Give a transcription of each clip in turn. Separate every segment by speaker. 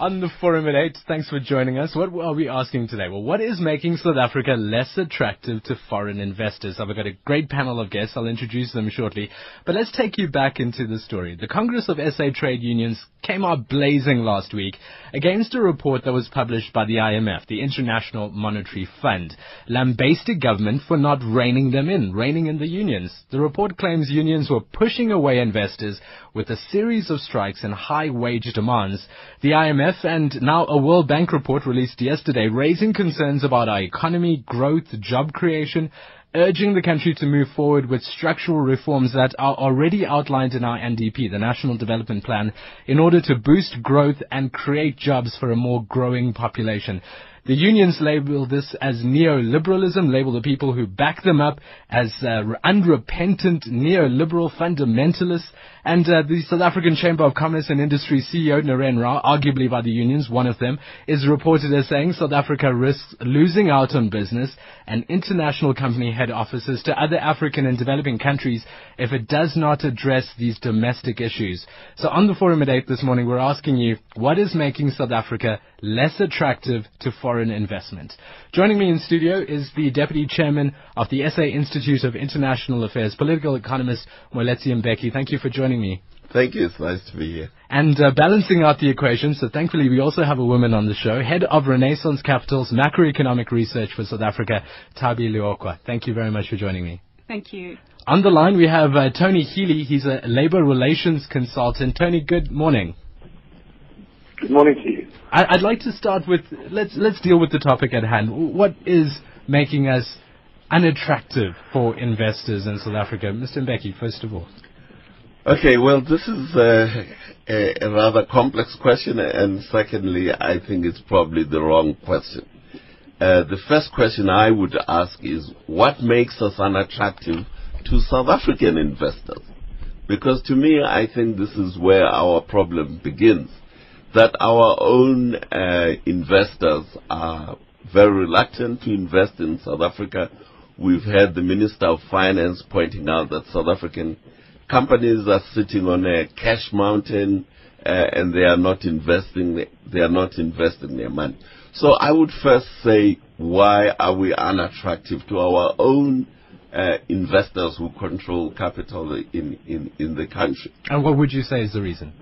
Speaker 1: On the forum at 8, thanks for joining us. What are we asking today? Well, what is making South Africa less attractive to foreign investors? I've got a great panel of guests. I'll introduce them shortly. But let's take you back into the story. The Congress of SA Trade Unions came out blazing last week against a report that was published by the IMF, the International Monetary Fund, lambasted government for not reining them in, reining in the unions. The report claims unions were pushing away investors with a series of strikes and high wage demands. The IMF and now a World Bank report released yesterday raising concerns about our economy, growth, job creation, urging the country to move forward with structural reforms that are already outlined in our NDP, the National Development Plan, in order to boost growth and create jobs for a more growing population. The unions label this as neoliberalism, label the people who back them up as uh, unrepentant neoliberal fundamentalists. And uh, the South African Chamber of Commerce and Industry CEO Neren Rau, arguably by the unions, one of them, is reported as saying South Africa risks losing out on business and international company head offices to other African and developing countries if it does not address these domestic issues. So on the forum at 8 this morning, we're asking you, what is making South Africa less attractive to foreign investment? Joining me in studio is the Deputy Chairman of the SA Institute of International Affairs, political economist Moeletsi Mbeki. Thank you for joining me.
Speaker 2: Thank you. It's nice to be here.
Speaker 1: And uh, balancing out the equation, so thankfully we also have a woman on the show, head of Renaissance Capital's macroeconomic research for South Africa, Tabi Leoka. Thank you very much for joining me.
Speaker 3: Thank you.
Speaker 1: On the line we have uh, Tony Healy. He's a labor relations consultant. Tony, good morning.
Speaker 4: Good morning to you.
Speaker 1: I, would like to start with let's let's deal with the topic at hand. What is making us unattractive for investors in South Africa, Mr. Mbeki? First of all.
Speaker 2: Okay, well, this is a, a, a, rather complex question, and secondly, I think it's probably the wrong question. Uh, the first question I would ask is, what makes us unattractive to South African investors? Because to me, I think this is where our problem begins. That our own uh, investors are very reluctant to invest in South Africa. We've had the Minister of Finance pointing out that South African companies are sitting on a cash mountain uh, and they are not investing they are not investing their money. So I would first say why are we unattractive to our own uh, investors who control capital in, in, in the country.
Speaker 1: And what would you say is the reason?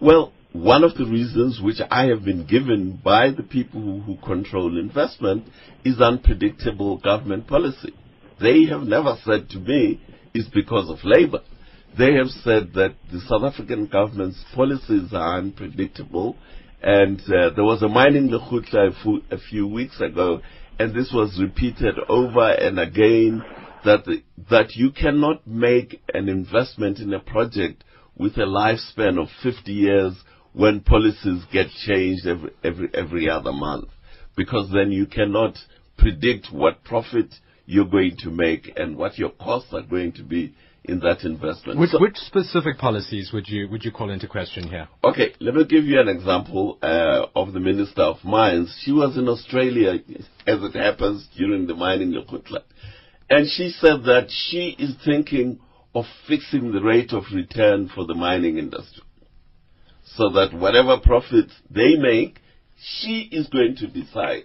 Speaker 2: Well, one of the reasons which I have been given by the people who, control investment is unpredictable government policy. They have never said to me it's because of labor. They have said that the South African government's policies are unpredictable. And uh, there was a mining lekgotla a few weeks ago, and this was repeated over and again that the, that you cannot make an investment in a project with a lifespan of 50 years when policies get changed every every every other month, because then you cannot predict what profit you're going to make and what your costs are going to be in that investment.
Speaker 1: Which, so, which specific policies would you would you call into question here?
Speaker 2: Okay, let me give you an example uh, of the Minister of Mines. She was in Australia, as it happens, during the mining lekgotla. And she said that she is thinking of fixing the rate of return for the mining industry. So that whatever profits they make, she is going to decide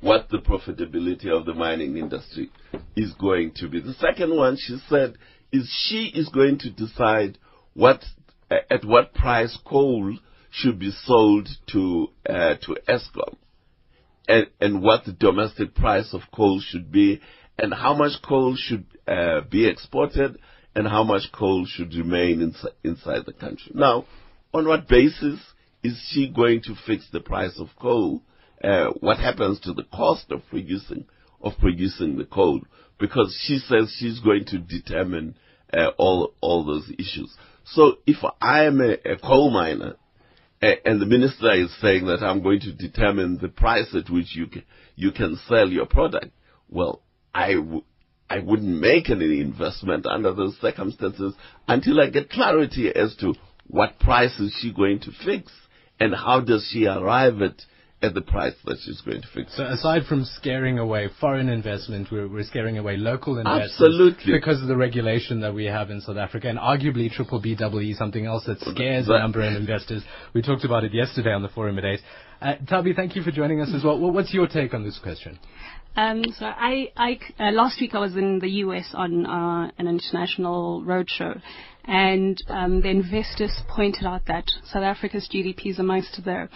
Speaker 2: what the profitability of the mining industry is going to be. The second one, she said, is she is going to decide what at what price coal should be sold to uh, to Eskom, and and what the domestic price of coal should be, and how much coal should uh, be exported, and how much coal should remain inside, inside the country. Now, on what basis is she going to fix the price of coal? Uh, what happens to the cost of producing of producing the coal? because she says she's going to determine uh, all all those issues. So if I am a, a coal miner uh, and the minister is saying that I'm going to determine the price at which you can, you can sell your product, well, I w- I wouldn't make any investment under those circumstances until I get clarity as to what price is she going to fix and how does she arrive at at the price that she's going to fix.
Speaker 1: So aside from scaring away foreign investment, we're, we're scaring away local investment
Speaker 2: Absolutely.
Speaker 1: because of the regulation that we have in South Africa, and arguably triple BEE, something else that scares a
Speaker 2: That-
Speaker 1: number of investors. We talked about it yesterday on the forum at eight. Uh, Tabi, thank you for joining us as well. Well, What's your take on this question?
Speaker 3: Um, so I, I uh, last week I was in the US on uh, an international roadshow, and um, the investors pointed out that South Africa's GDP is amongst the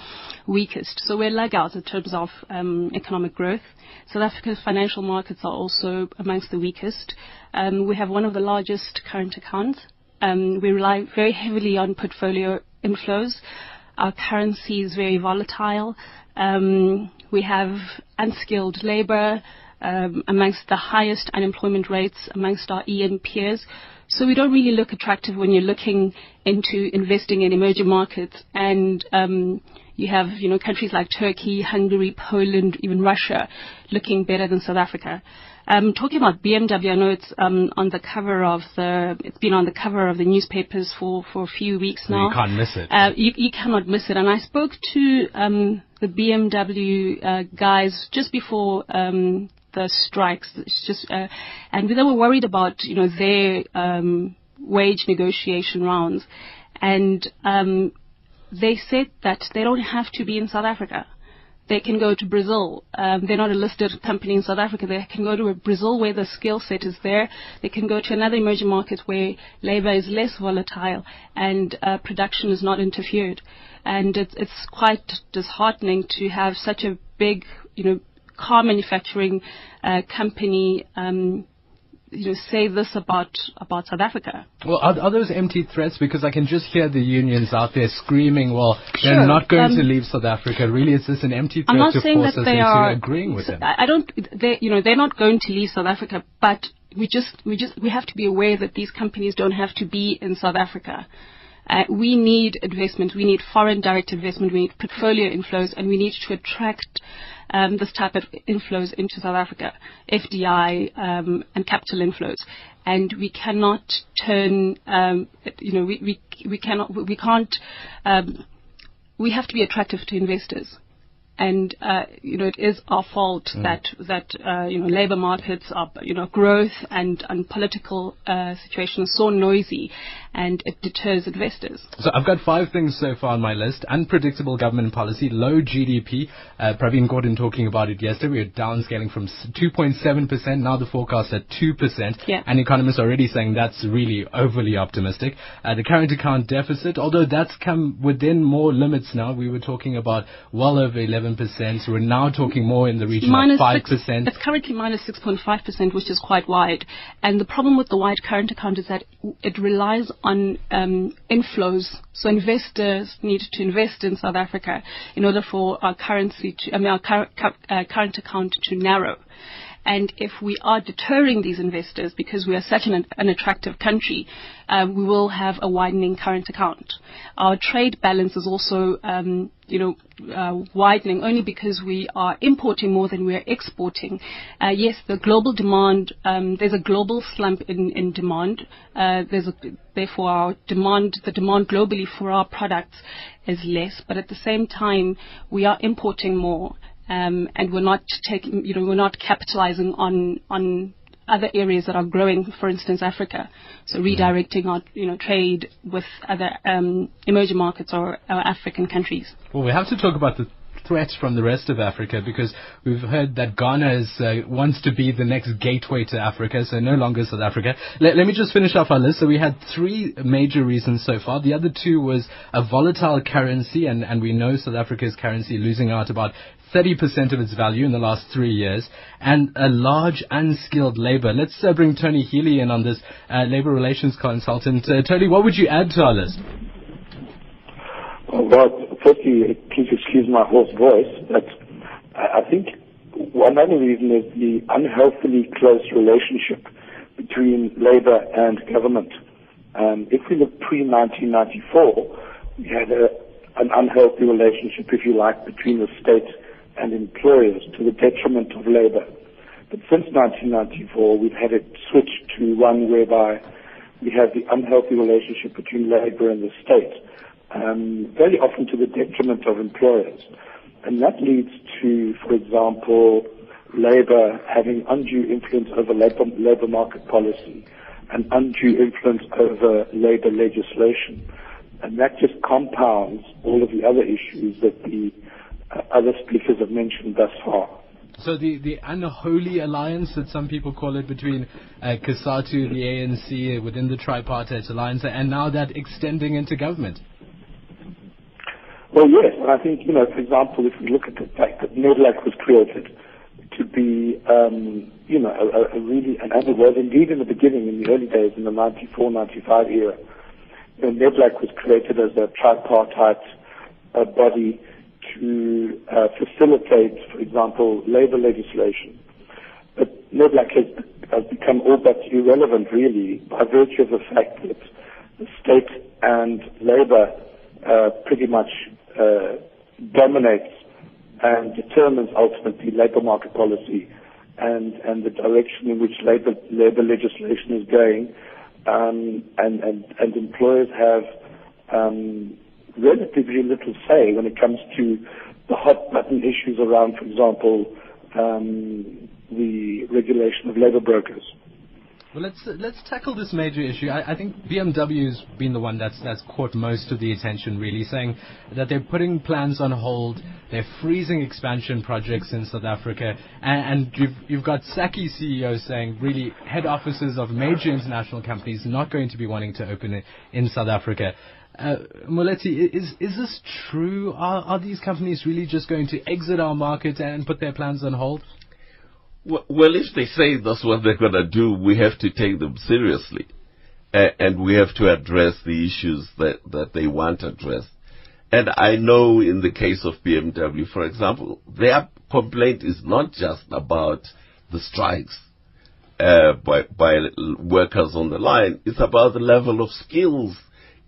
Speaker 3: weakest. So we're lagouts in terms of um, economic growth. South Africa's financial markets are also amongst the weakest. Um, we have one of the largest current accounts. Um, we rely very heavily on portfolio inflows. Our currency is very volatile. Um, we have unskilled labor um, amongst the highest unemployment rates amongst our EM peers. So we don't really look attractive when you're looking into investing in emerging markets. And um, you have, you know, countries like Turkey, Hungary, Poland, even Russia looking better than South Africa. Um, talking about BMW, I know it's um, on the cover of the, it's been on the cover of the newspapers for, for a few weeks now.
Speaker 1: You can't miss it.
Speaker 3: Uh, you, you cannot miss it. And I spoke to um, the BMW uh, guys just before um, the strikes. It's just, uh, and they were worried about you know their um, wage negotiation rounds, and um, they said that they don't have to be in South Africa. They can go to Brazil. Um, they're not a listed company in South Africa. They can go to Brazil where the skill set is there. They can go to another emerging market where labor is less volatile and uh, production is not interfered. And it's, it's quite disheartening to have such a big, you know, car manufacturing uh, company, um, you know, say this about about South Africa.
Speaker 1: Well, are, are those empty threats? Because I can just hear the unions out there screaming, well, they're not going
Speaker 3: um,
Speaker 1: to leave South Africa. Really, is this an empty threat
Speaker 3: I'm not
Speaker 1: to
Speaker 3: saying
Speaker 1: force
Speaker 3: that
Speaker 1: us
Speaker 3: they
Speaker 1: into
Speaker 3: are
Speaker 1: agreeing with them?
Speaker 3: I I don't. They, you know, they're not going to leave South Africa, but we just, we just, we have to be aware that these companies don't have to be in South Africa. Uh, we need investment. We need foreign direct investment. We need portfolio inflows, and we need to attract um, this type of inflows into South Africa, FDI um, and capital inflows. And we cannot turn, um, you know, we, we, we cannot, we can't, um, we have to be attractive to investors. And uh, you know it is our fault that that uh, you know labor markets are you know growth and and political uh, situation is so noisy, and it deters investors.
Speaker 1: So I've got five things so far on my list. Unpredictable government policy, low GDP. Uh, Pravin Gordhan talking about it yesterday. We're downscaling from 2.7%, now the forecast at 2%.
Speaker 3: Yeah.
Speaker 1: And economists are already saying that's really overly optimistic. Uh, the current account deficit, although that's come within more limits now. We were talking about well over 11%. So we're now talking more in the region
Speaker 3: Minus
Speaker 1: of 5%.
Speaker 3: six- it's currently minus 6.5%, which is quite wide. And the problem with the wide current account is that it relies on um, inflows. So investors need to invest in South Africa in order for our currency to, I mean, our cur- cur- uh, current account to narrow. And if we are deterring these investors because we are such an, an attractive country, um, we will have a widening current account. Our trade balance is also, um, you know, uh, widening only because we are importing more than we are exporting. Uh, yes, the global demand, um, there's a global slump in, in demand. Uh, there's a, therefore our demand, the demand globally for our products is less, but at the same time, we are importing more and we're not taking, you know, we're not capitalizing on on other areas that are growing, for instance, Africa. So redirecting our, you know, trade with other um, emerging markets or, or African countries.
Speaker 1: Well, we have to talk about the threats from the rest of Africa because we've heard that Ghana is, uh, wants to be the next gateway to Africa, so no longer South Africa. Let, let me just finish off our list. So we had three major reasons so far. The other two was a volatile currency, and, and we know South Africa's currency losing out about 30% of its value in the last three years, and a large unskilled labor. Let's uh, bring Tony Healy in on this, uh, labor relations consultant. Uh, Tony, what would you add to our list?
Speaker 4: Well, firstly, please excuse my hoarse voice, but I think one other reason is the unhealthily close relationship between labor and government. Um, if we look pre-1994, we had a, an unhealthy relationship, if you like, between the state and employers to the detriment of labor. But since 1994, we've had it switched to one whereby we have the unhealthy relationship between labor and the state, um, very often to the detriment of employers. And that leads to, for example, Labour having undue influence over Labour, Labour market policy and undue influence over Labour legislation. And that just compounds all of the other issues that the other speakers have mentioned thus far.
Speaker 1: So the, the unholy alliance that some people call it between uh, COSATU, the ANC, within the tripartite alliance, and now that extending into government.
Speaker 4: Well, yes, and I think, you know, for example, if we look at the fact that NEDLAC was created to be, um, you know, a, a really, and as it was indeed in the beginning, in the early days, in the 94, 95 era, you know, NEDLAC was created as a tripartite uh, body to uh, facilitate, for example, labor legislation. But NEDLAC has, has become all but irrelevant, really, by virtue of the fact that the state and labor uh, pretty much uh, dominates and determines ultimately labor market policy and, and the direction in which labor, labor legislation is going. Um, and, and, and employers have um, relatively little say when it comes to the hot button issues around, for example, um, the regulation of labor brokers.
Speaker 1: Well, let's let's tackle this major issue. I, I, think BMW's been the one that's that's caught most of the attention, really, saying that they're putting plans on hold, they're freezing expansion projects in South Africa, and, and you've you've got SACCI CEO saying really head offices of major international companies not going to be wanting to open in South Africa. Uh, Moeletsi, is is this true? Are, are these companies really just going to exit our market and put their plans on hold?
Speaker 2: Well, if they say that's what they're going to do, we have to take them seriously. And we have to address the issues that, that they want addressed. And I know in the case of BMW, for example, their complaint is not just about the strikes uh, by, by workers on the line. It's about the level of skills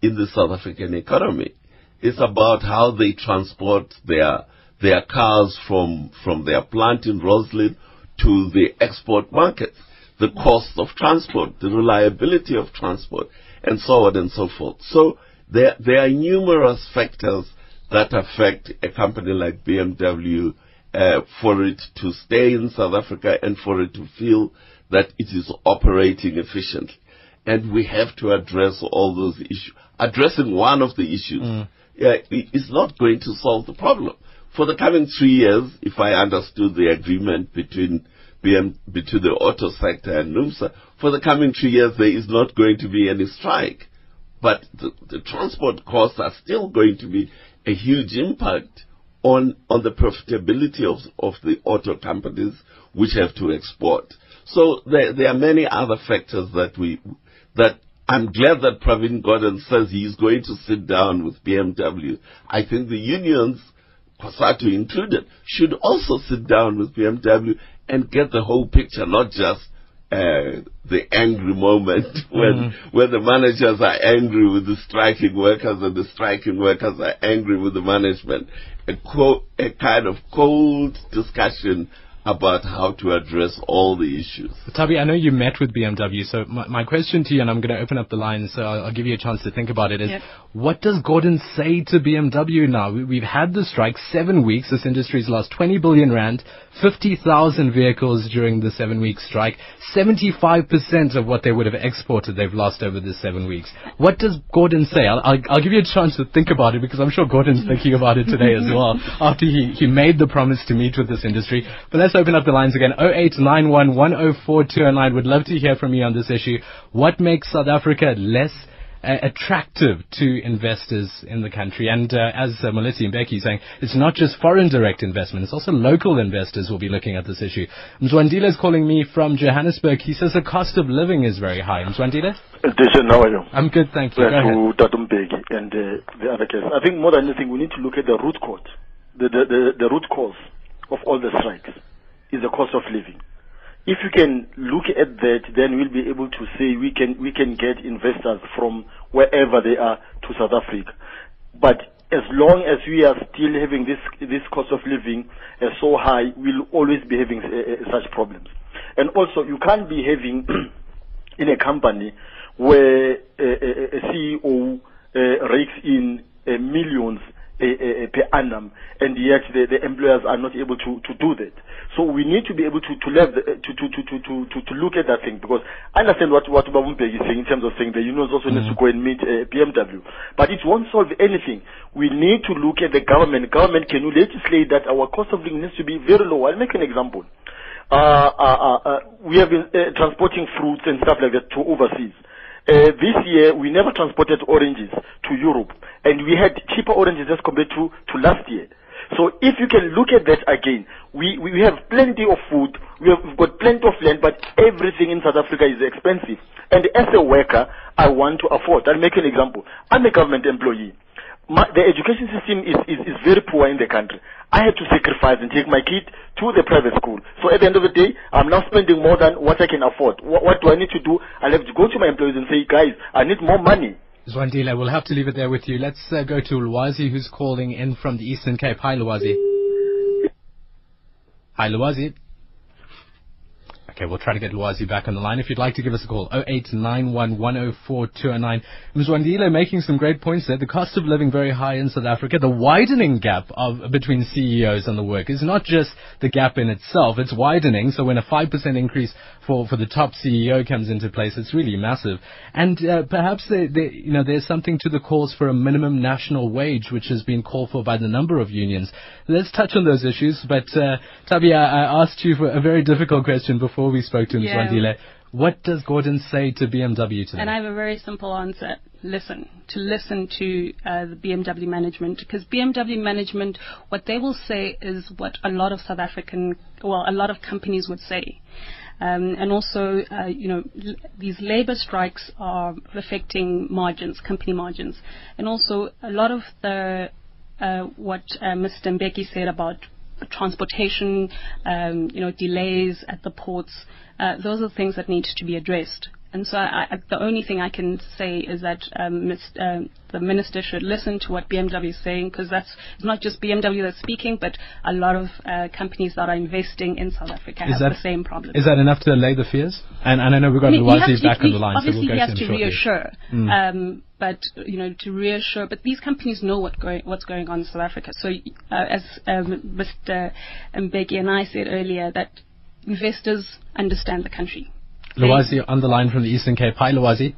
Speaker 2: in the South African economy. It's about how they transport their their cars from from their plant in Rosslyn to the export markets, the cost of transport, the reliability of transport, and so on and so forth. So there, there are numerous factors that affect a company like BMW uh, for it to stay in South Africa and for it to feel that it is operating efficiently. And we have to address all those issues. Addressing one of the issues mm. yeah, is not going to solve the problem for the coming three years, if I understood the agreement between BM, between the auto sector and NUMSA, for the coming three years there is not going to be any strike. But the, the transport costs are still going to be a huge impact on, on the profitability of, of the auto companies which have to export. So there, there are many other factors that we, that I'm glad that Pravin Gordhan says he is going to sit down with BMW. I think the unions COSATU included, should also sit down with BMW and get the whole picture, not just uh, the angry moment when mm. when the managers are angry with the striking workers and the striking workers are angry with the management. A, co- a kind of cold discussion about how to address all the issues.
Speaker 1: Tabi, I know you met with BMW, so my, my question to you, and I'm going to open up the line, so I'll, I'll, give you a chance to think about it, is yep. what does Gordhan say to BMW now? We, have had the strike seven weeks. This industry's lost 20 billion rand, 50,000 vehicles during the seven week strike. 75% of what they would have exported, they've lost over the seven weeks. What does Gordhan say? I'll, I'll, I'll give you a chance to think about it because I'm sure Gordhan's thinking about it today as well after he, he made the promise to meet with this industry. But let's open up the lines again. 0891 Would love to hear from you on this issue. What makes South Africa less uh, attractive to investors in the country. And uh, as uh, Moeletsi Mbeki are saying, it's not just foreign direct investment, it's also local investors will be looking at this issue. Mzwandile is calling me from Johannesburg. He says the cost of living is very high. Mzwandile?
Speaker 5: How are you?
Speaker 1: I'm good, thank you.
Speaker 5: Go to Tatumbegi and uh, the other case. I think more than anything, we need to look at the root cause, the, the, the, the root cause of all the strikes is the cost of living. If you can look at that, then we'll be able to say we can we can get investors from wherever they are to South Africa. But as long as we are still having this this cost of living uh, so high, we'll always be having uh, uh such problems. And also, you can't be having in a company where a, a, a CEO uh, rakes in uh, millions uh, per annum, and yet the, the employers are not able to, to do that. So we need to be able to to, the, to, to, to, to, to, look at that thing because I understand what what Babumbeg is saying in terms of saying the unions also mm. needs to go and meet uh, BMW, but it won't solve anything. We need to look at the government. Government can you legislate that our cost of living needs to be very low. I'll make an example. Uh, uh, uh, uh we have been transporting fruits and stuff like that to overseas. Uh, this year, we never transported oranges to Europe, and we had cheaper oranges as compared to, to last year. So if you can look at that again, we, we have plenty of food, we have we've got plenty of land, but everything in South Africa is expensive. And as a worker, I want to afford. I'll make an example. I'm a government employee my, the education system is, is, is very poor in the country. I had to sacrifice and take my kid to the private school. So at the end of the day, I'm now spending more than what I can afford. What, what do I need to do? I'll have to go to my employees and say, guys, I need more money.
Speaker 1: Zwandile, we'll have to leave it there with you. Let's uh, go to Lwazi, who's calling in from the Eastern Cape. Hi, Lwazi. Hi, Lwazi. Okay, we'll try to get Lwazi back on the line. If you'd like to give us a call, 0891104209. Mzwandile making some great points there. The cost of living very high in South Africa. The widening gap of between CEOs and the workers, not just the gap in itself, it's widening. So when a 5% increase for, for the top CEO comes into place, it's really massive. And uh, perhaps there, there, you know, there's something to the calls for a minimum national wage, which has been called for by the number of unions. Let's touch on those issues. But uh, Tabi, I, I asked you for a very difficult question before we spoke to Ms. Yeah. What does Gordhan say to BMW today?
Speaker 3: And I have a very simple answer. Listen. To listen to uh, the BMW management. Because BMW management, what they will say is what a lot of South African, well, a lot of companies would say. Um, and also, uh, you know, l- these labor strikes are affecting margins, company margins. And also, a lot of the what uh, Mr. Mbeki said about transportation, um, you know, delays at the ports. Uh, those are things that need to be addressed. And so I, I, the only thing I can say is that um, uh, the minister should listen to what BMW is saying because that's it's not just BMW that's speaking, but a lot of uh, companies that are investing in South Africa is have the same problem.
Speaker 1: Is that enough to allay the fears? And, and I know we've got Lwazi back on the line, so we'll
Speaker 3: he has to
Speaker 1: shortly.
Speaker 3: reassure. Mm. Um, but you know to reassure. But these companies know what going, what's going on in South Africa. So uh, as um, Mr. Mbeki and I said earlier, that investors understand the country.
Speaker 1: Lwazi on the line from the Eastern Cape. Hi, Lwazi.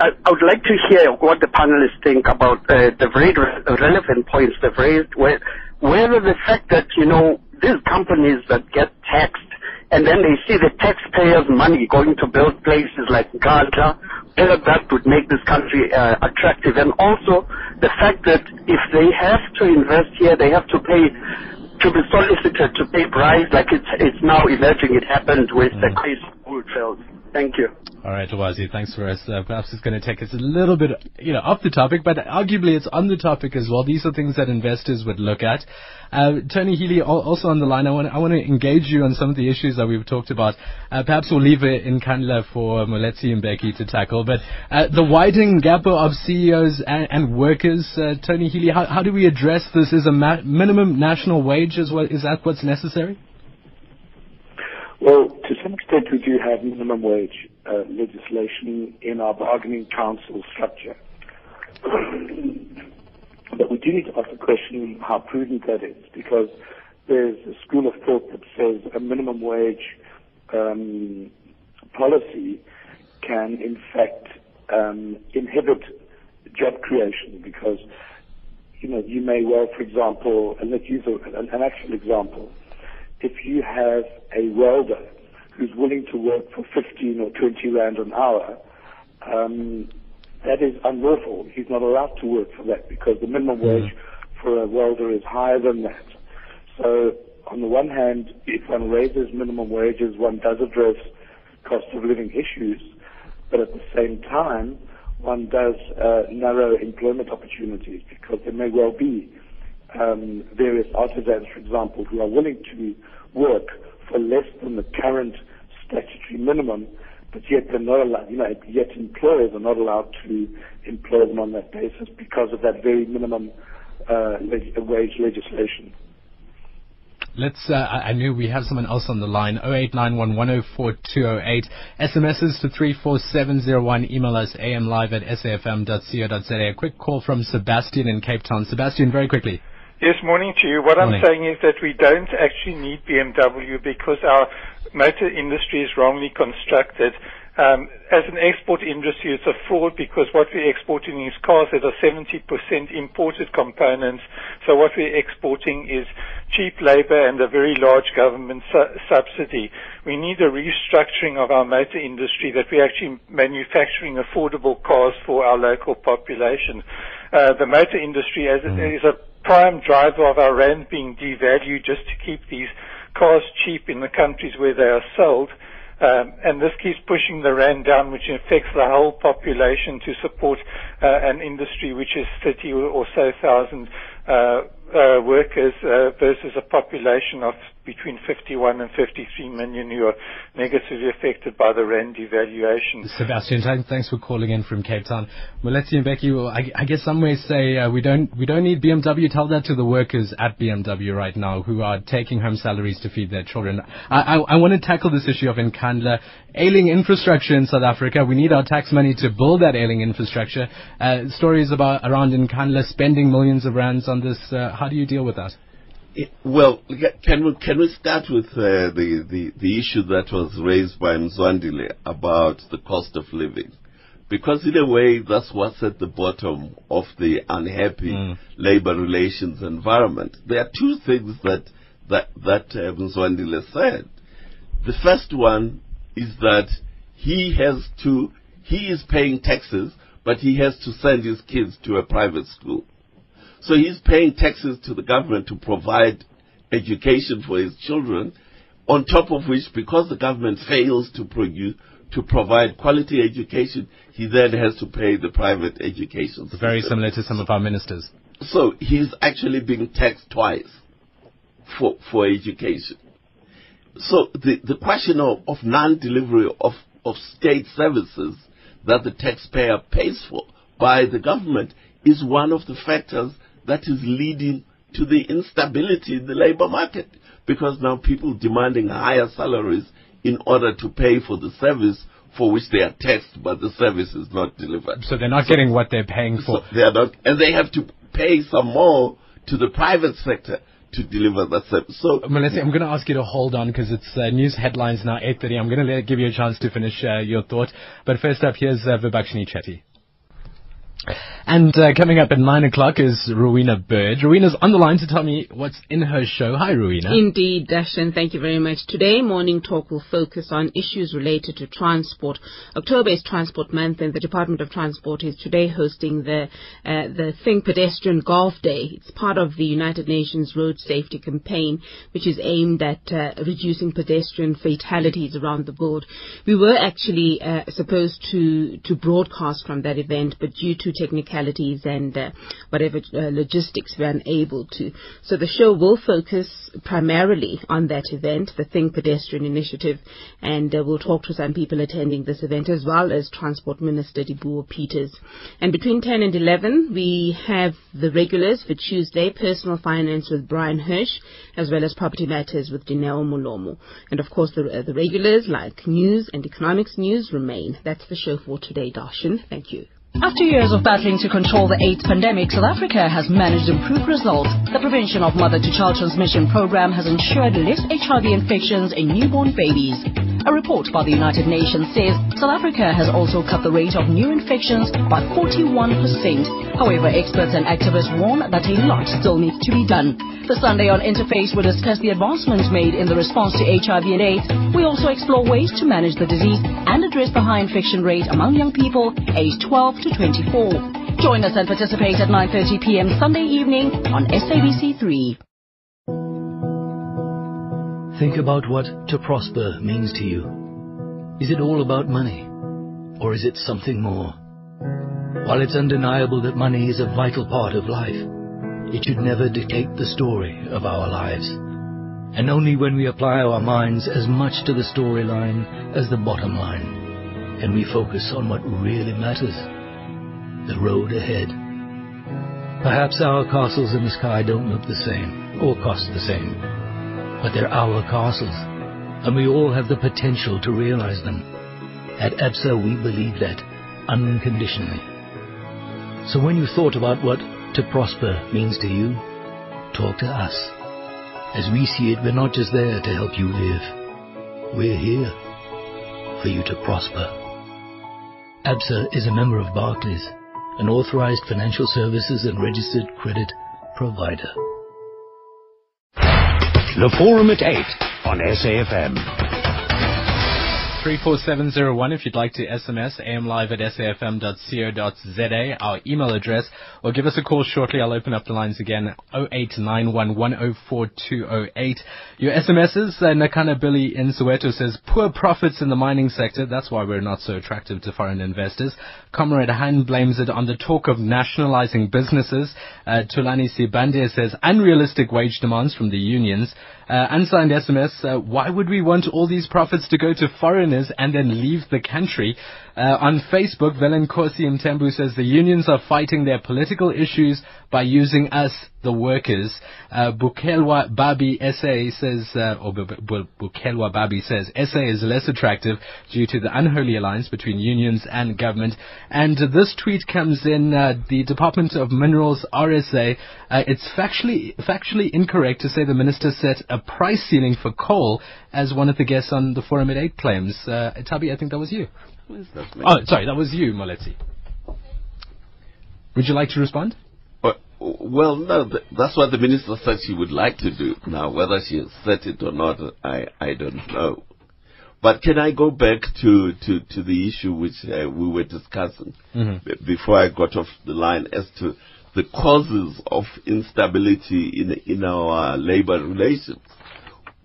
Speaker 6: I, I would like to hear what the panelists think about uh, the very re- relevant points they've raised, where, whether the fact that, you know, these companies that get taxed and then they see the taxpayers' money going to build places like Gaza, whether that would make this country uh, attractive. And also the fact that if they have to invest here, they have to pay to be solicited to pay price like it's it's now emerging. It happened with mm. the case of Goldfield. Thank you.
Speaker 1: All right, Lwazi, thanks for us. Uh, perhaps it's going to take us a little bit, you know, off the topic, but arguably it's on the topic as well. These are things that investors would look at. Uh, Tony Healy, also on the line. I want, I want to engage you on some of the issues that we've talked about. Uh, perhaps we'll leave it Nkandla for Moeletsi Mbeki to tackle. But uh, the widening gap of CEOs and, and workers, uh, Tony Healy, how, how, do we address this? Is a ma- minimum national wage as well? Is that what's necessary?
Speaker 4: Well, to some extent, we do have minimum wage uh, legislation in our bargaining council structure. but we do need to ask the question how prudent that is, because there's a school of thought that says a minimum wage um, policy can, in fact, um, inhibit job creation because you know you may well, for example, and let's use a, an, an actual example if you have a welder who's willing to work for 15 or 20 rand an hour, um, that is unlawful. He's not allowed to work for that because the minimum mm-hmm. wage for a welder is higher than that. So on the one hand, if one raises minimum wages, one does address cost of living issues, but at the same time, one does uh, narrow employment opportunities because there may well be um, various artisans, for example, who are willing to work for less than the current statutory minimum, but yet they're not allowed, you know, yet employers are not allowed to employ them on that basis because of that very minimum uh, leg- wage legislation.
Speaker 1: let's. Uh, I knew we have someone else on the line. 0891104208. SMSs to 34701. Email us amlive at safm.co.za. A quick call from Sebastian in Cape Town. Sebastian, very quickly.
Speaker 7: Yes, morning to you. What
Speaker 1: Morning.
Speaker 7: I'm saying is that we don't actually need BMW because our motor industry is wrongly constructed. Um, as an export industry, it's a fraud because what we're exporting is cars that are 70% imported components. So what we're exporting is cheap labor and a very large government su- subsidy. We need a restructuring of our motor industry that we're actually manufacturing affordable cars for our local population. Uh, the motor industry as is a prime driver of our rand being devalued just to keep these cars cheap in the countries where they are sold. Um, and this keeps pushing the rand down, which affects the whole population to support uh, an industry which is 30 or so thousand uh, uh, workers uh, versus a population of between 51 and 53 million who are negatively affected by the rand devaluation.
Speaker 1: Sebastian, thanks for calling in from Cape Town. Moeletsi Mbeki, well, I, I guess some may say uh, we don't we don't need BMW. Tell that to the workers at BMW right now who are taking home salaries to feed their children. I, I, I want to tackle this issue of Nkandla ailing infrastructure in South Africa. We need our tax money to build that ailing infrastructure. Uh, stories about around Nkandla spending millions of rands on this. How do you deal with that?
Speaker 2: It- Well, can we can we start with uh, the, the the issue that was raised by Mzwandile about the cost of living? Because in a way, that's what's at the bottom of the unhappy labor relations environment. There are two things that that that uh, Mzwandile said. The first one is that he has to he is paying taxes, but he has to send his kids to a private school. So he's paying taxes to the government to provide education for his children, on top of which, because the government fails to produce, to provide quality education, he then has to pay the private education system.
Speaker 1: Very similar to some of our ministers.
Speaker 2: So he's actually being taxed twice for, for education. So the, the question of, of non-delivery of, of state services that the taxpayer pays for by the government is one of the factors that is leading to the instability in the labor market. Because now people demanding higher salaries in order to pay for the service for which they are taxed, but the service is not delivered.
Speaker 1: So they're not getting what they're paying for.
Speaker 2: So they are not, and they have to pay some more to the private sector to deliver that service. So
Speaker 1: Melissa, I'm going to ask you to hold on because it's uh, news headlines now, 8.30. I'm going to give you a chance to finish uh, your thought. But first up, here's uh, Vibhakshini Chetty. And uh, coming up at 9 o'clock is Rowena Bird. Rowena's on the line to tell me what's in her show. Hi, Rowena.
Speaker 8: Indeed, Dashan, thank you very much. Today, Morning Talk will focus on issues related to transport. October is Transport Month, and the Department of Transport is today hosting the uh, the Think Pedestrian Golf Day. It's part of the United Nations Road Safety Campaign, which is aimed at uh, reducing pedestrian fatalities around the world. We were actually uh, supposed to to broadcast from that event, but due to technicalities and uh, whatever uh, logistics, we're unable to. So the show will focus primarily on that event, the Think Pedestrian Initiative, and uh, we'll talk to some people attending this event as well as Transport Minister Dipuo Peters. And between 10 and 11, we have the regulars for Tuesday, Personal Finance with Brian Hirsch, as well as Property Matters with Dineo Mulomo. And of course, the, uh, the regulars like news and economics news remain. That's the show for today, Darshan. Thank you.
Speaker 9: After years of battling to control the AIDS pandemic, South Africa has managed improved results. The Prevention of Mother-to-Child Transmission program has ensured less HIV infections in newborn babies. A report by the United Nations says South Africa has also cut the rate of new infections by 41%. However, experts and activists warn that a lot still needs to be done. The Sunday on Interface will discuss the advancements made in the response to HIV and AIDS. We also explore ways to manage the disease and address the high infection rate among young people aged 12 to 24. Join us and participate at 9.30 p.m. Sunday evening on SABC3.
Speaker 10: Think about what to prosper means to you. Is it all about money? Or is it something more? While it's undeniable that money is a vital part of life, it should never dictate the story of our lives. And only when we apply our minds as much to the storyline as the bottom line can we focus on what really matters the road ahead. Perhaps our castles in the sky don't look the same or cost the same. But they're our castles, and we all have the potential to realize them. At ABSA, we believe that unconditionally. So when you thought about what to prosper means to you, talk to us. As we see it, we're not just there to help you live. We're here for you to prosper. ABSA is a member of Barclays, an authorized financial services and registered credit provider.
Speaker 11: The Forum at 8 on SAFM.
Speaker 1: 34701 if you'd like to SMS amlive at safm.co.za, our email address, or give us a call shortly. I'll open up the lines again, 0891104208. Your SMSs, uh, Nakana Billy in Soweto says, poor profits in the mining sector, that's why we're not so attractive to foreign investors. Comrade Han blames it on the talk of nationalizing businesses. Uh, Tulani Sibande says, unrealistic wage demands from the unions. Uh, unsigned SMS, uh, why would we want all these profits to go to foreigners and then leave the country? Uh, on Facebook, Velenkosi Mtembu says the unions are fighting their political issues by using us, the workers. Uh, Bukelwa Babi SA says, uh, or Bukelwa Babi says, SA is less attractive due to the unholy alliance between unions and government. And this tweet comes in, uh, the Department of Minerals, RSA, uh, it's factually, factually incorrect to say the minister set a price ceiling for coal as one of the guests on the Forum at 8 claims. Uh, Tabi, I think that was you. Oh, sorry, that was you, Moeletsi. Would you like to respond?
Speaker 2: Well, no, th- that's what the minister said she would like to do. Now, whether she has said it or not, I, I don't know. But can I go back to, to, to the issue which uh, we were discussing
Speaker 1: Mhm.
Speaker 2: b- before I got off the line as to the causes of instability in, in our labor relations?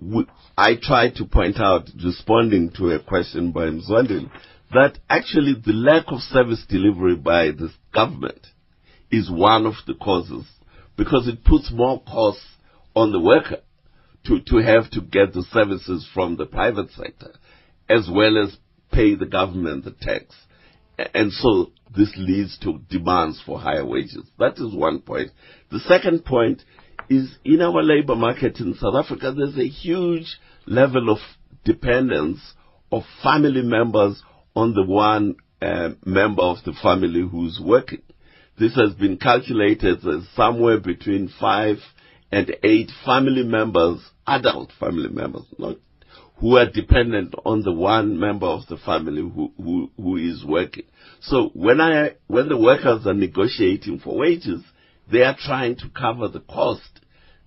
Speaker 2: We, I tried to point out, responding to a question by Mzwandile, that actually the lack of service delivery by the government is one of the causes because it puts more costs on the worker to, to have to get the services from the private sector as well as pay the government the tax. And so this leads to demands for higher wages. That is one point. The second point is in our labor market in South Africa, there's a huge level of dependence of family members on the one uh, member of the family who's working. This has been calculated as somewhere between five and eight family members, adult family members, not who are dependent on the one member of the family who, who, who is working. So when I, when the workers are negotiating for wages, they are trying to cover the cost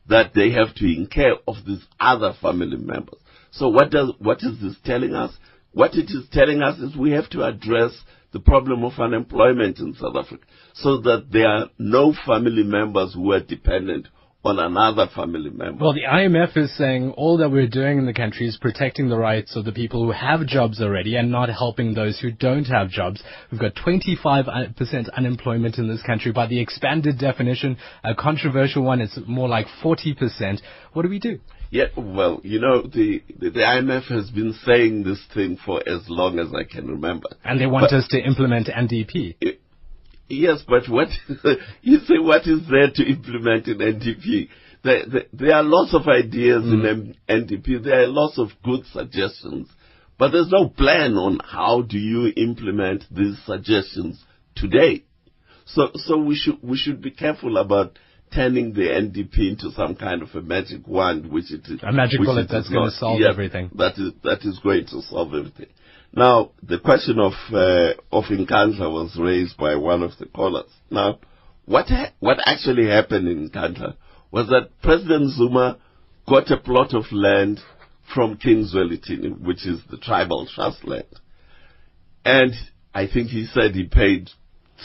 Speaker 2: that they have to incur of these other family members. So what does, what is this telling us? What it is telling us is we have to address the problem of unemployment in South Africa so that there are no family members who are dependent on another family member.
Speaker 1: Well, the IMF is saying all that we're doing in the country is protecting the rights of the people who have jobs already and not helping those who don't have jobs. We've got 25% unemployment in this country. By the expanded definition, a controversial one, it's more like 40%. What do we do?
Speaker 2: Yeah, well, you know, the, the, the IMF has been saying this thing for as long as I can remember.
Speaker 1: And they want
Speaker 2: But-
Speaker 1: us to implement NDP.
Speaker 2: Yes, but what you say? What is there to implement in NDP? There, there, there are lots of ideas in mm. M- NDP. There are lots of good suggestions, but there's no plan on how do you implement these suggestions today. So, so we should we should be careful about turning the NDP into some kind of a magic wand, which it is
Speaker 1: A magic
Speaker 2: which
Speaker 1: bullet that's
Speaker 2: is
Speaker 1: gonna solve
Speaker 2: Yeah,
Speaker 1: everything.
Speaker 2: That is that is going to solve everything. Now, the question of uh, of Nkandla was raised by one of the callers. Now, what ha- what actually happened in Nkandla was that President Zuma got a plot of land from King Zwelithini, which is the tribal trust land, and I think he said he paid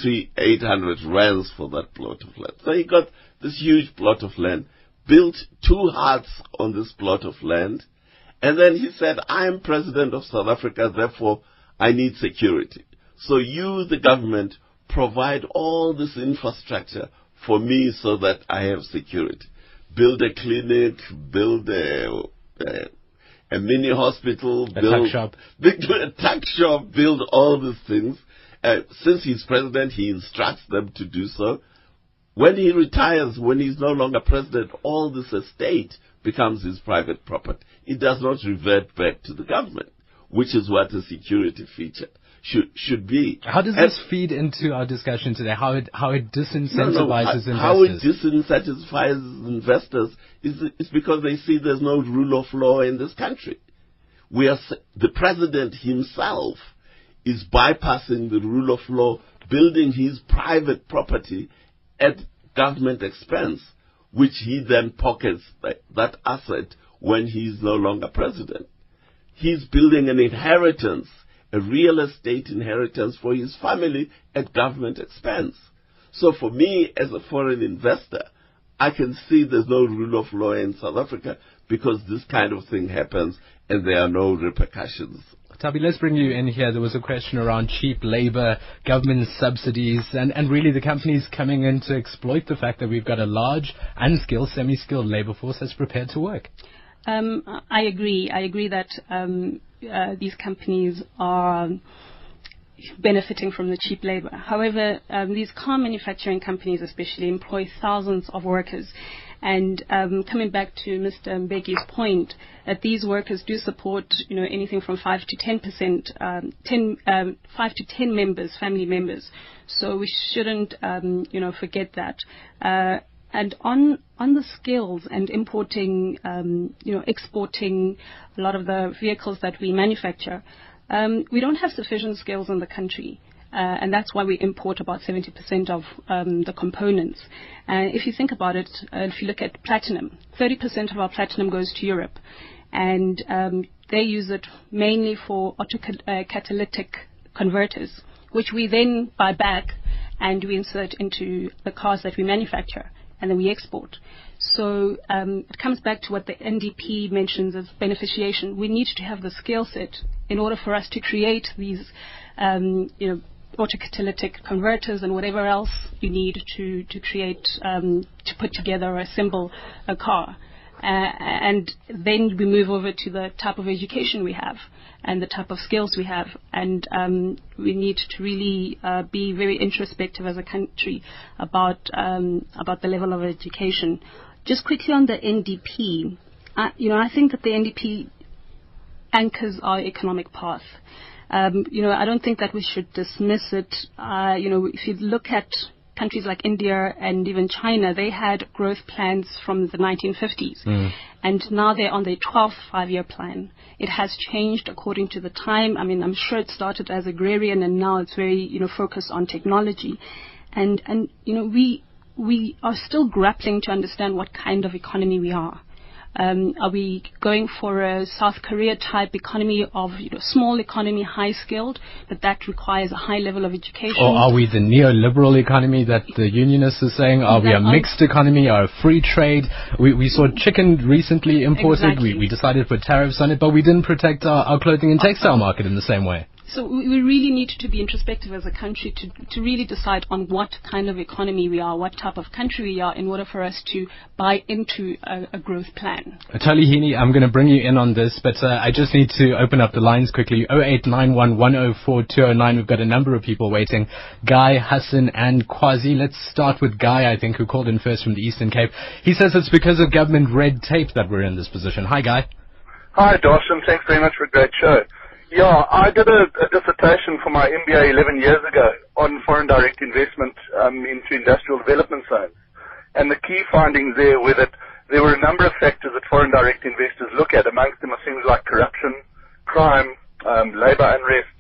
Speaker 2: three eight hundred rands for that plot of land. So he got this huge plot of land, built two huts on this plot of land, and then he said, I am president of South Africa, therefore I need security. So you, the government, provide all this infrastructure for me so that I have security. Build a clinic, build a, a, a mini hospital,
Speaker 1: A
Speaker 2: build
Speaker 1: shop.
Speaker 2: A tuck shop, build all these things. Uh, since he's president, he instructs them to do so. When he retires, when he's no longer president, all this estate becomes his private property. It does not revert back to the government, which is what a security feature should should be.
Speaker 1: How does
Speaker 2: And-
Speaker 1: this feed into our discussion today? How it how it
Speaker 2: no,
Speaker 1: disincentivizes
Speaker 2: no, how, how it
Speaker 1: investors?
Speaker 2: disincentivizes investors is, is because they see there's no rule of law in this country. We are, the president himself is bypassing the rule of law, building his private property at government expense, which he then pockets that, asset when he's no longer president. He's building an inheritance, a real estate inheritance for his family at government expense. So for me, as a foreign investor, I can see there's no rule of law in South Africa because this kind of thing happens and there are no repercussions.
Speaker 1: Thabi, let's bring you in here. There was a question around cheap labor, government subsidies, and, and really the companies coming in to exploit the fact that we've got a large, unskilled, semi-skilled labor force that's prepared to work.
Speaker 3: Um, I agree. I agree that um, uh, these companies are benefiting from the cheap labor. However, um, these car manufacturing companies especially employ thousands of workers. And um, coming back to Mr. Mbeki's point, that these workers do support, you know, anything from five to ten percent, um, ten, um, five to ten members, family members. So we shouldn't, um, you know, forget that. Uh, and on on the skills and importing, um, you know, exporting a lot of the vehicles that we manufacture, we don't have sufficient skills in the country. Uh, and that's why we import about 70% of um, the components. Uh, if you think about it, uh, if you look at platinum, 30% of our platinum goes to Europe, and um, they use it mainly for autocatalytic converters, which we then buy back and we insert into the cars that we manufacture and then we export. So um, it comes back to what the NDP mentions as beneficiation. We need to have the skill set in order for us to create these, um, you know, autocatalytic converters and whatever else you need to to create um, to put together or assemble a car. Uh, and then we move over to the type of education we have and the type of skills we have. And um, we need to really uh, be very introspective as a country about um, about the level of education. Just quickly on the NDP, uh, you know, I think that the NDP anchors our economic path. Um, you know, I don't think that we should dismiss it. Uh, you know, if you look at countries like India and even China, they had growth plans from the 1950s. And now they're on their 12th five-year plan. It has changed according to the time. I mean, I'm sure it started as agrarian and now it's very, you know, focused on technology. And, and, you know, we, we are still grappling to understand what kind of economy we are. Um, are we going for a South Korea type economy of you know, small economy, high skilled, but that requires a high level of education?
Speaker 1: Or are we the neoliberal economy that the unionists are saying? Are we a mixed economy? Are free trade? We, we saw chicken recently imported.
Speaker 3: Exactly.
Speaker 1: We, we decided to put tariffs on it, but we didn't protect our, our clothing and textile market in the same way.
Speaker 3: So we we really need to be introspective as a country to, to really decide on what kind of economy we are, what type of country we are, in order for us to buy into a, a growth plan.
Speaker 1: Tony Healy, I'm going to bring you in on this, but uh, I just need to open up the lines quickly. 0891104209. We've got a number of people waiting. Guy, Hassan, and Kwazi. Let's start with Guy, I think, who called in first from the Eastern Cape. He says it's because of government red tape that we're in this position. Hi, Guy.
Speaker 12: Hi, Dawson. Thanks very much for a great show. Yeah, I did a, a dissertation for my MBA 11 years ago on foreign direct investment um, into industrial development zones. And the key findings there were that there were a number of factors that foreign direct investors look at. Amongst them are things like corruption, crime, um, labor unrest,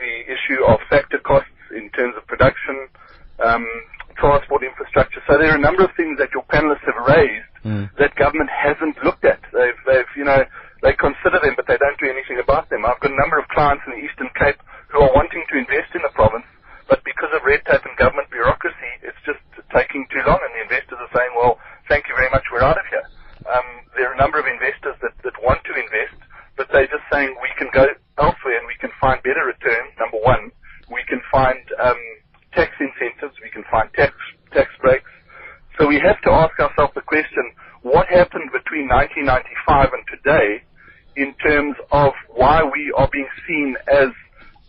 Speaker 12: the issue of factor costs in terms of production, um, transport infrastructure. So there are a number of things that your panelists have raised that government hasn't looked at. They've, they've, you know, they consider them, but they don't do anything about them. I've got a number of clients in the Eastern Cape who are wanting to invest in the province, but because of red tape and government bureaucracy, it's just taking too long, and the investors are saying, well, thank you very much, we're out of here. Um, there are a number of investors that, that want to invest, but they're just saying we can go elsewhere and we can find better returns, number one. We can find um, tax incentives, we can find tax, tax breaks. So we have to ask ourselves the question, what happened between 1995 and today in terms of why we are being seen as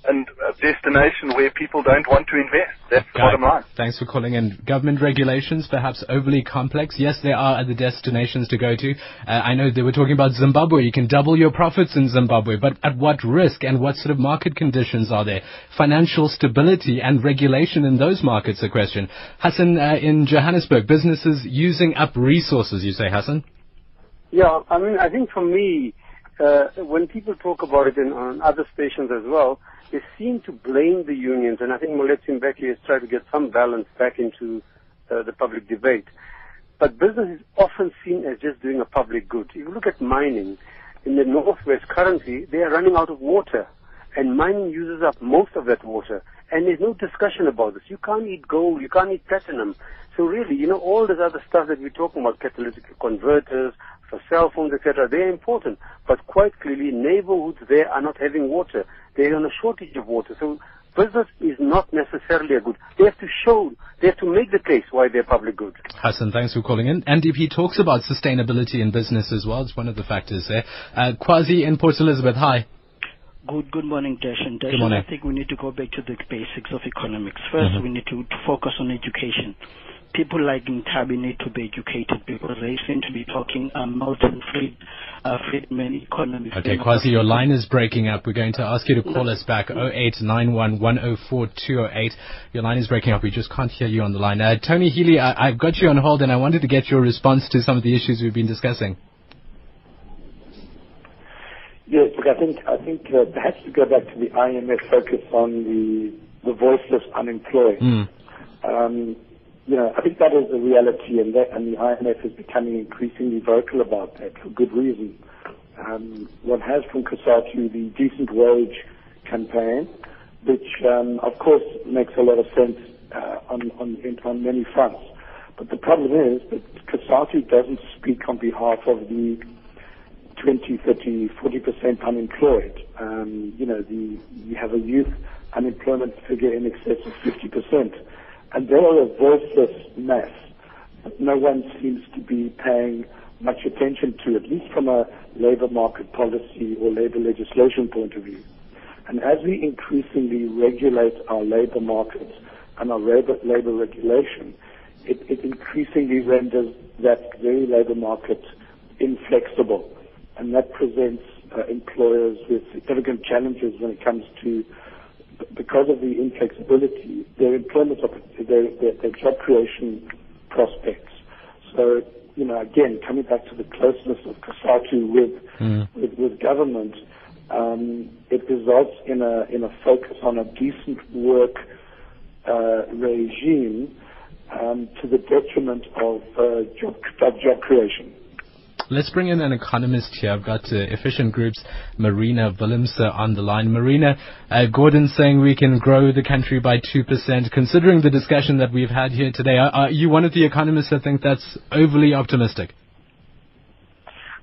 Speaker 12: an, uh, destination where people don't want to invest. That's the
Speaker 1: Guy,
Speaker 12: bottom line.
Speaker 1: Thanks for calling in. Government regulations, perhaps overly complex. Yes, there are other destinations to go to. Uh, I know they were talking about Zimbabwe. You can double your profits in Zimbabwe, but at what risk and what sort of market conditions are there? Financial stability and regulation in those markets, a question. Hassan, uh, in Johannesburg, businesses using up resources, you say, Hassan?
Speaker 13: Yeah, I mean, I think for me, uh, when people talk about it in, on other stations as well, they seem to blame the unions, and I think Moeletsi Mbeki has tried to get some balance back into uh, the public debate. But business is often seen as just doing a public good. If you look at mining, in the northwest currently, they are running out of water, and mining uses up most of that water. And there's no discussion about this. You can't eat gold, you can't eat platinum. So really, you know, all this other stuff that we're talking about, catalytic converters, for cell phones, etc., they're important. But quite clearly, neighborhoods there are not having water. They're on a shortage of water. So business is not necessarily a good. They have to show, they have to make the case why they're public good.
Speaker 1: Hassan, thanks for calling in. And if he talks about sustainability in business as well, it's one of the factors there. Uh, Kwazi in Port Elizabeth, hi.
Speaker 14: Good, good morning, Dashan.
Speaker 1: Good
Speaker 14: Dashan,
Speaker 1: morning.
Speaker 14: I think we need to go back to the basics of economics. 1st
Speaker 1: Mhm.
Speaker 14: we need to, to focus on education. People like Ntabi need to be educated because they seem to be talking um, Milton Fried, uh, Friedman economics.
Speaker 1: Okay, Kwazi, your line is breaking up. We're going to ask you to call us back 0891 104 208. Your line is breaking up. We just can't hear you on the line. Uh, Tony Healy, I, I've got you on hold and I wanted to get your response to some of the issues we've been discussing.
Speaker 4: Yes, look, I think I think uh, perhaps to go back to the IMF focus on the the voiceless unemployed.
Speaker 1: Mm.
Speaker 4: Um, you know, I think that is a reality, and that and the IMF is becoming increasingly vocal about that for good reason. Um, one has from COSATU the decent wage campaign, which um, of course makes a lot of sense uh, on on on many fronts. But the problem is that COSATU doesn't speak on behalf of the 20, 30, 40% unemployed. Um, you know, the, you have a youth unemployment figure in excess of 50%. And they are a voiceless mass that no one seems to be paying much attention to, at least from a labor market policy or labor legislation point of view. And as we increasingly regulate our labor markets and our labor, labor regulation, it, it increasingly renders that very labor market inflexible. And that presents uh, employers with significant challenges when it comes to, because of the inflexibility, their employment, their, their, their job creation prospects. So, you know, again, coming back to the closeness of COSATU with, with, with government, um, it results in a, in a focus on a decent work uh, regime um, to the detriment of uh, job, of job creation.
Speaker 1: Let's bring in an economist here. I've got uh, Efficient Group's Marina Willemse on the line. Marina, uh, Gordhan's saying we can grow the country by 2%. Considering the discussion that we've had here today, are, are you one of the economists that think that's overly optimistic?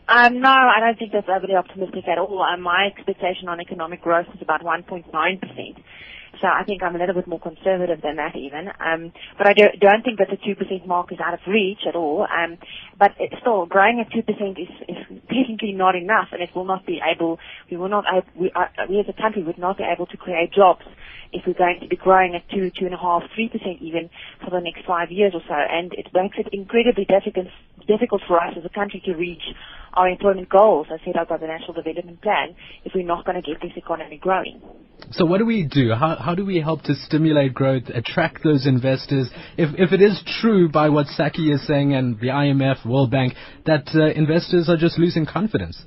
Speaker 15: Um, no, I don't think that's overly optimistic at all. Um, my expectation on economic growth is about 1.9%. So I think I'm a little bit more conservative than that even. Um, but I do, don't think that the 2% mark is out of reach at all. Um, but it's still, growing at 2% is, is technically not enough and it will not be able, we will not, we, we as a country would not be able to create jobs if we're going to be growing at 2, 2.5, 3% even for the next five years or so. And it makes it incredibly difficult, difficult for us as a country to reach our employment goals as set out by the National Development Plan if we're not going to get this economy growing.
Speaker 1: So what do we do? How, how do we help to stimulate growth, attract those investors? If, if it is true by what Saki is saying and the IMF, World Bank, that uh, investors are just losing confidence.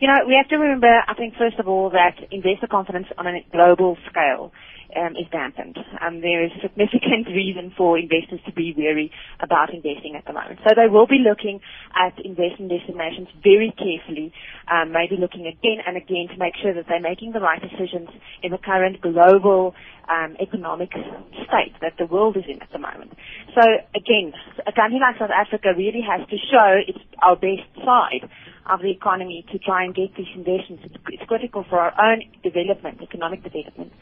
Speaker 15: You know, we have to remember, I think, first of all, that investor confidence on a global scale um, is dampened. Um, there is significant reason for investors to be wary about investing at the moment. So they will be looking at investment destinations very carefully, um, maybe looking again and again to make sure that they're making the right decisions in the current global um, economic state that the world is in at the moment. So again, a country like South Africa really has to show its our best side of the economy to try and get these investments. It's, it's critical for our own development, economic development,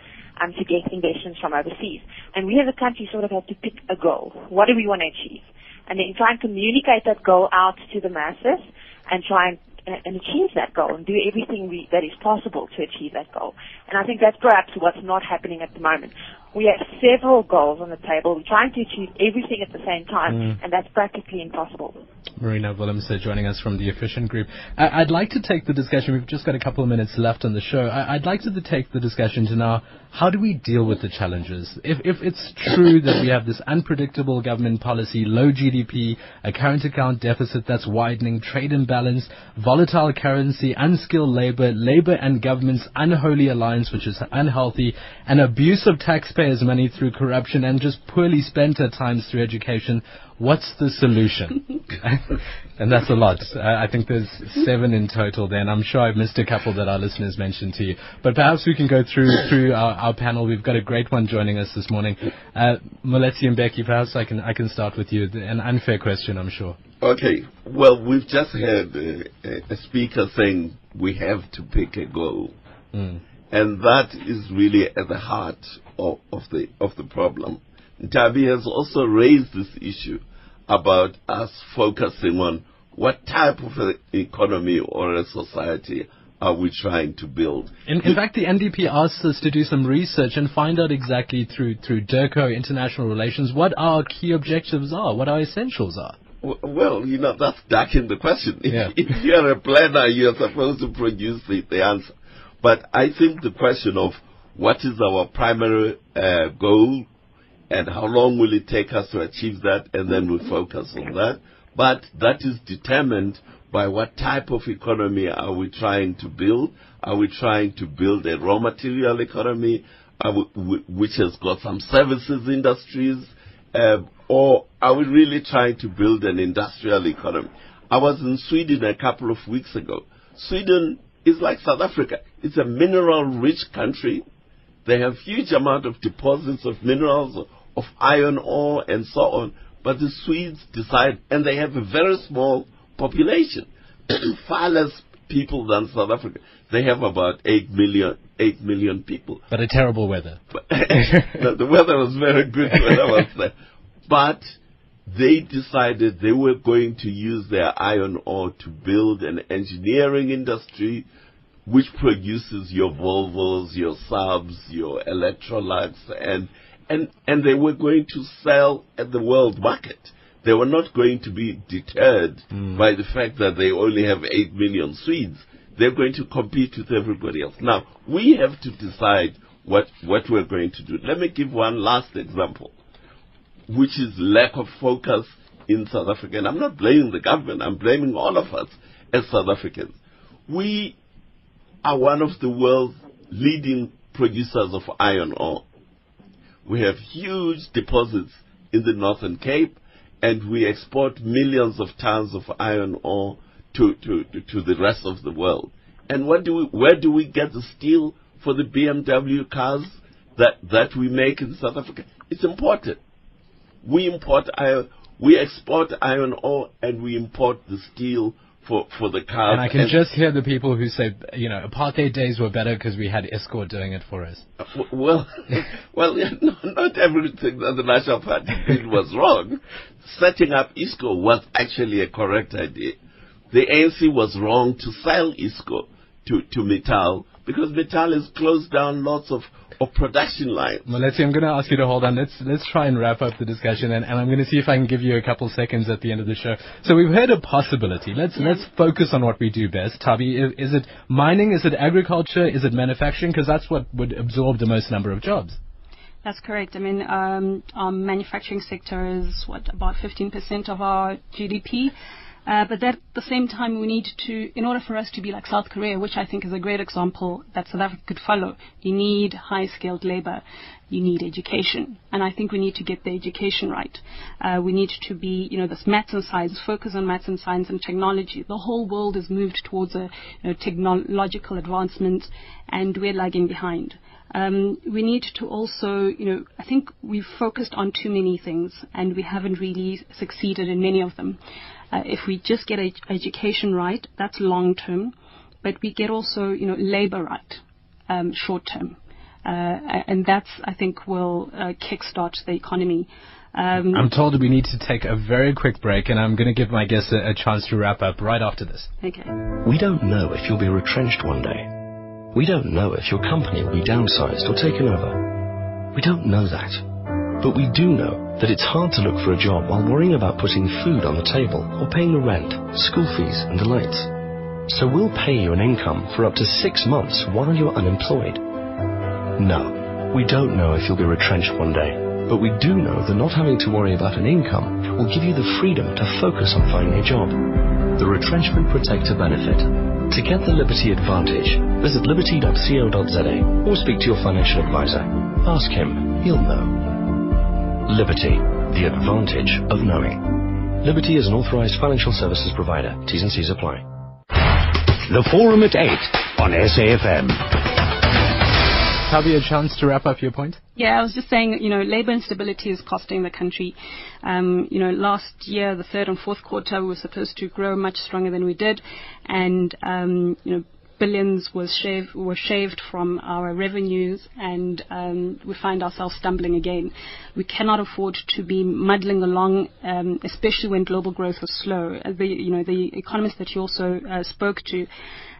Speaker 15: um, to get investments from overseas. And we as a country sort of have to pick a goal. What do we want to achieve? And then try and communicate that goal out to the masses and try and and achieve that goal and do everything we, that is possible to achieve that goal. And I think that's perhaps what's not happening at the moment. We have several goals on the table. We're trying to achieve everything at the same time,
Speaker 1: Mm.
Speaker 15: and that's practically impossible.
Speaker 1: Marina Willemse joining us from the Efficient Group. I- I'd like to take the discussion, we've just got a couple of minutes left on the show. I- I'd like to take the discussion to now, how do we deal with the challenges? If, if it's true that we have this unpredictable government policy, low GDP, a current account deficit that's widening, trade imbalance, volatile currency, unskilled labor, labor and government's unholy alliance, which is unhealthy, and abuse of taxpayers' money through corruption and just poorly spent at times through education, what's the solution? and that's a lot. Uh, I think there's seven in total there, and I'm sure I've missed a couple that our listeners mentioned to you. But perhaps we can go through through our, our panel. We've got a great one joining us this morning. Uh, Moeletsi Mbeki, perhaps I can I can start with you. An unfair question, I'm sure.
Speaker 2: Okay. Well, we've just had uh, a speaker saying we have to pick a goal,
Speaker 1: Mm.
Speaker 2: and that is really at the heart of, of the of the problem. Thabi has also raised this issue about us focusing on what type of an economy or a society are we trying to build.
Speaker 1: In, in fact, the NDP asked us to do some research and find out exactly through through DIRCO international relations what our key objectives are, what our essentials are.
Speaker 2: Well, you know, that's ducking the question. If,
Speaker 1: Yeah.
Speaker 2: if you're a planner, you're supposed to produce the, the answer. But I think the question of what is our primary uh, goal and how long will it take us to achieve that, and then we focus on that. But that is determined by what type of economy are we trying to build. Are we trying to build a raw material economy, we, which has got some services industries, um, or are we really trying to build an industrial economy? I was in Sweden a couple of weeks ago. Sweden is like South Africa. It's a mineral-rich country. They have huge amount of deposits of minerals, of iron ore, and so on. But the Swedes decide, and they have a very small population, far less people than South Africa. They have about eight million, eight million people.
Speaker 1: But a terrible weather.
Speaker 2: the, the weather was very good when I was there. But they decided they were going to use their iron ore to build an engineering industry which produces your Volvos, your Saabs, your Electrolux, and, and, and they were going to sell at the world market. They were not going to be deterred hmm. by the fact that they only have 8 million Swedes. They're going to compete with everybody else. Now, we have to decide what, what we're going to do. Let me give one last example, which is lack of focus in South Africa. And I'm not blaming the government, I'm blaming all of us as South Africans. We are one of the world's leading producers of iron ore. We have huge deposits in the Northern Cape, and we export millions of tons of iron ore to, to, to, the rest of the world. And what do we, where do we get the steel for the BMW cars that, that we make in South Africa? It's imported. We import iron, we export iron ore, and we import the steel for, for the cars.
Speaker 1: And I can just hear the people who say, you know, apartheid days were better because we had Iscor doing it for us.
Speaker 2: Well, well, yeah, no, not everything that the National Party did was wrong. Setting up Iscor was actually a correct idea. The ANC was wrong to sell Iscor to, to Mittal because Mittal has closed down lots of, of production lines.
Speaker 1: Moeletsi, I'm going to ask you to hold on. Let's let's try and wrap up the discussion, and, and I'm going to see if I can give you a couple seconds at the end of the show. So we've heard a possibility. Let's let's focus on what we do best. Thabi, is, is it mining? Is it agriculture? Is it manufacturing? Because that's what would absorb the most number of jobs.
Speaker 3: That's correct. I mean, um, our manufacturing sector is what about 15% of our GDP. Uh, but at the same time, we need to, in order for us to be like South Korea, which I think is a great example that South Africa could follow, you need high-skilled labor, you need education, and I think we need to get the education right. Uh, we need to be, you know, this maths and science, focus on maths and science and technology. The whole world has moved towards a you know, technological advancement, and we're lagging behind. Um, we need to also, you know, I think we've focused on too many things and we haven't really succeeded in many of them. Uh, if we just get ed- education right, that's long term, but we get also, you know, labor right, um, short term. uh, and that's I think will uh, kickstart the economy.
Speaker 1: Um, I'm told we need to take a very quick break, and I'm going to give my guests a, a chance to wrap up right after this.
Speaker 3: Okay.
Speaker 16: We don't know if you'll be retrenched one day. We don't know if your company will be downsized or taken over. We don't know that. But we do know that it's hard to look for a job while worrying about putting food on the table or paying the rent, school fees, and the lights. So we'll pay you an income for up to six months while you're unemployed. No, we don't know if you'll be retrenched one day, but we do know that not having to worry about an income will give you the freedom to focus on finding a job. The Retrenchment Protector Benefit. To get the Liberty Advantage, visit liberty.co.za or speak to your financial advisor. Ask him, he'll know. Liberty, the advantage of knowing. Liberty is an authorized financial services provider. T's and C's apply.
Speaker 11: The Forum at 8 on SAFM.
Speaker 1: Thabi, a chance to wrap up your point?
Speaker 3: Yeah, I was just saying, you know, labor instability is costing the country. Um, you know, last year, the third and fourth quarter, we were supposed to grow much stronger than we did. And, um, you know, billions was shaved, were shaved from our revenues, and um, we find ourselves stumbling again. We cannot afford to be muddling along, um, especially when global growth was slow. The, you know, the economists that you also uh, spoke to uh,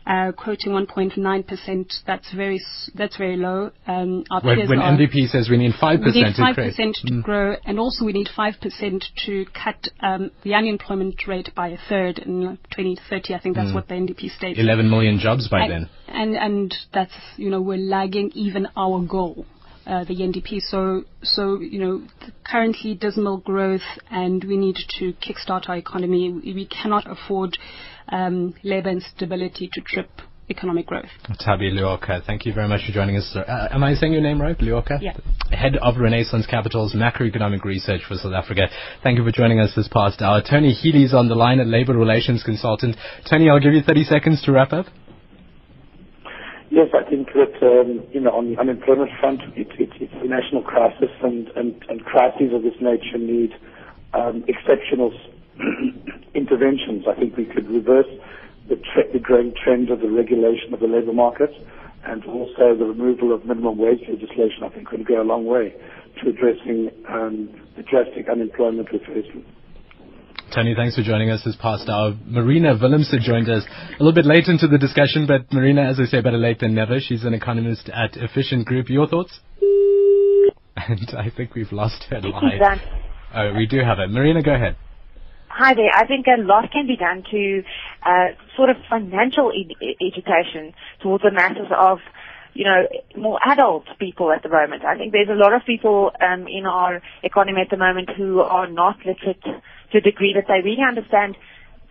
Speaker 3: quoting 1.9%. That's very that's very low. Um,
Speaker 1: when, when
Speaker 3: are,
Speaker 1: NDP says we need 5%
Speaker 3: we need 5%
Speaker 1: to,
Speaker 3: to mm. grow, and also we need 5% to cut um, the unemployment rate by a third in 2030. I think that's mm. what the NDP states.
Speaker 1: 11 million jobs by then.
Speaker 3: And and that's you know we're lagging even our goal. Uh, the NDP. So, so you know, currently dismal growth, and we need to kickstart our economy. We, we cannot afford um, labour instability to trip economic growth.
Speaker 1: Thabi Leoka, thank you very much for joining us. Uh, am I saying your name right, Leoka?
Speaker 3: Yeah.
Speaker 1: Head of Renaissance Capital's macroeconomic research for South Africa. Thank you for joining us this past hour. Tony Healy's on the line, a labour relations consultant. Tony, I'll give you 30 seconds to wrap up.
Speaker 4: Yes, I think that um, you know on the unemployment front, it, it, it's a national crisis, and, and, and crises of this nature need um, exceptional interventions, I think we could reverse the, tre- the growing trend of the regulation of the labour market and also the removal of minimum wage legislation, I think, could go a long way to addressing um, the drastic unemployment we're facing.
Speaker 1: Tony, thanks for joining us this past hour. Marina Willemse joined us a little bit late into the discussion, but Marina, as I say, better late than never. She's an economist at Efficient Group. Your thoughts? And I think we've lost her line. Oh, we do have it. Marina, go ahead.
Speaker 15: Hi there. I think a lot can be done to uh, sort of financial ed- education towards the masses of, you know, more adult people at the moment. I think there's a lot of people um, in our economy at the moment who are not literate to a degree that they really understand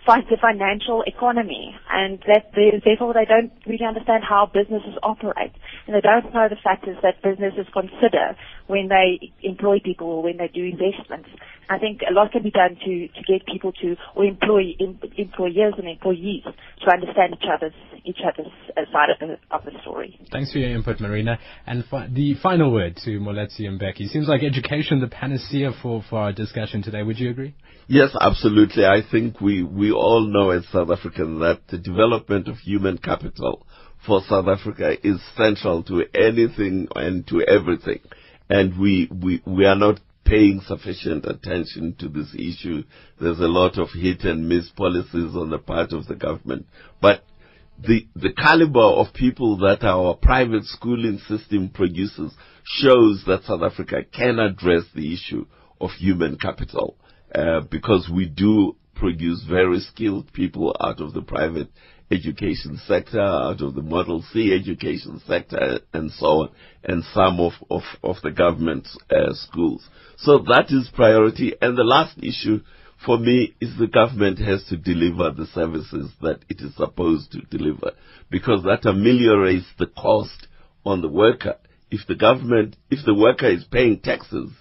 Speaker 15: the financial economy, and that they, therefore they don't really understand how businesses operate, and they don't know the factors that businesses consider when they employ people or when they do investments. I think a lot can be done to, to get people to, or employ, em, employers and employees to understand each other's, each other's uh, side of the, of the story.
Speaker 1: Thanks for your input, Marina. And fi- the final word to Moeletsi Mbeki. Seems like education the panacea for, for our discussion today. Would you agree?
Speaker 2: Yes, absolutely. I think we, we all know as South Africans that the development of human capital for South Africa is central to anything and to everything. And we, we, we are not paying sufficient attention to this issue. There's a lot of hit and miss policies on the part of the government. But the, the caliber of people that our private schooling system produces shows that South Africa can address the issue of human capital uh, because we do produce very skilled people out of the private education sector, out of the Model C education sector, and so on, and some of, of, of the government uh, schools. So that is priority. And the last issue for me is the government has to deliver the services that it is supposed to deliver, because that ameliorates the cost on the worker. If the government, if the worker is paying taxes,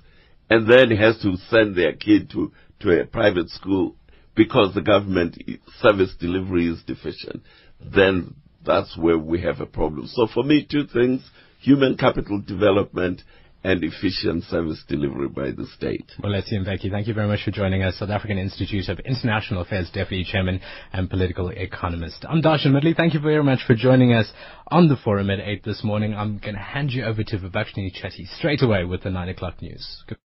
Speaker 2: and then has to send their kid to, to a private school because the government service delivery is deficient, then that's where we have a problem. So for me, two things, human capital development and efficient service delivery by the state.
Speaker 1: Moeletsi Mbeki, thank you very much for joining us. South African Institute of International Affairs Deputy Chairman and Political Economist. I'm Darshan Midley. Thank you very much for joining us on the forum at 8 this morning. I'm going to hand you over to Vibhashini Chetty straight away with the 9 o'clock news. Good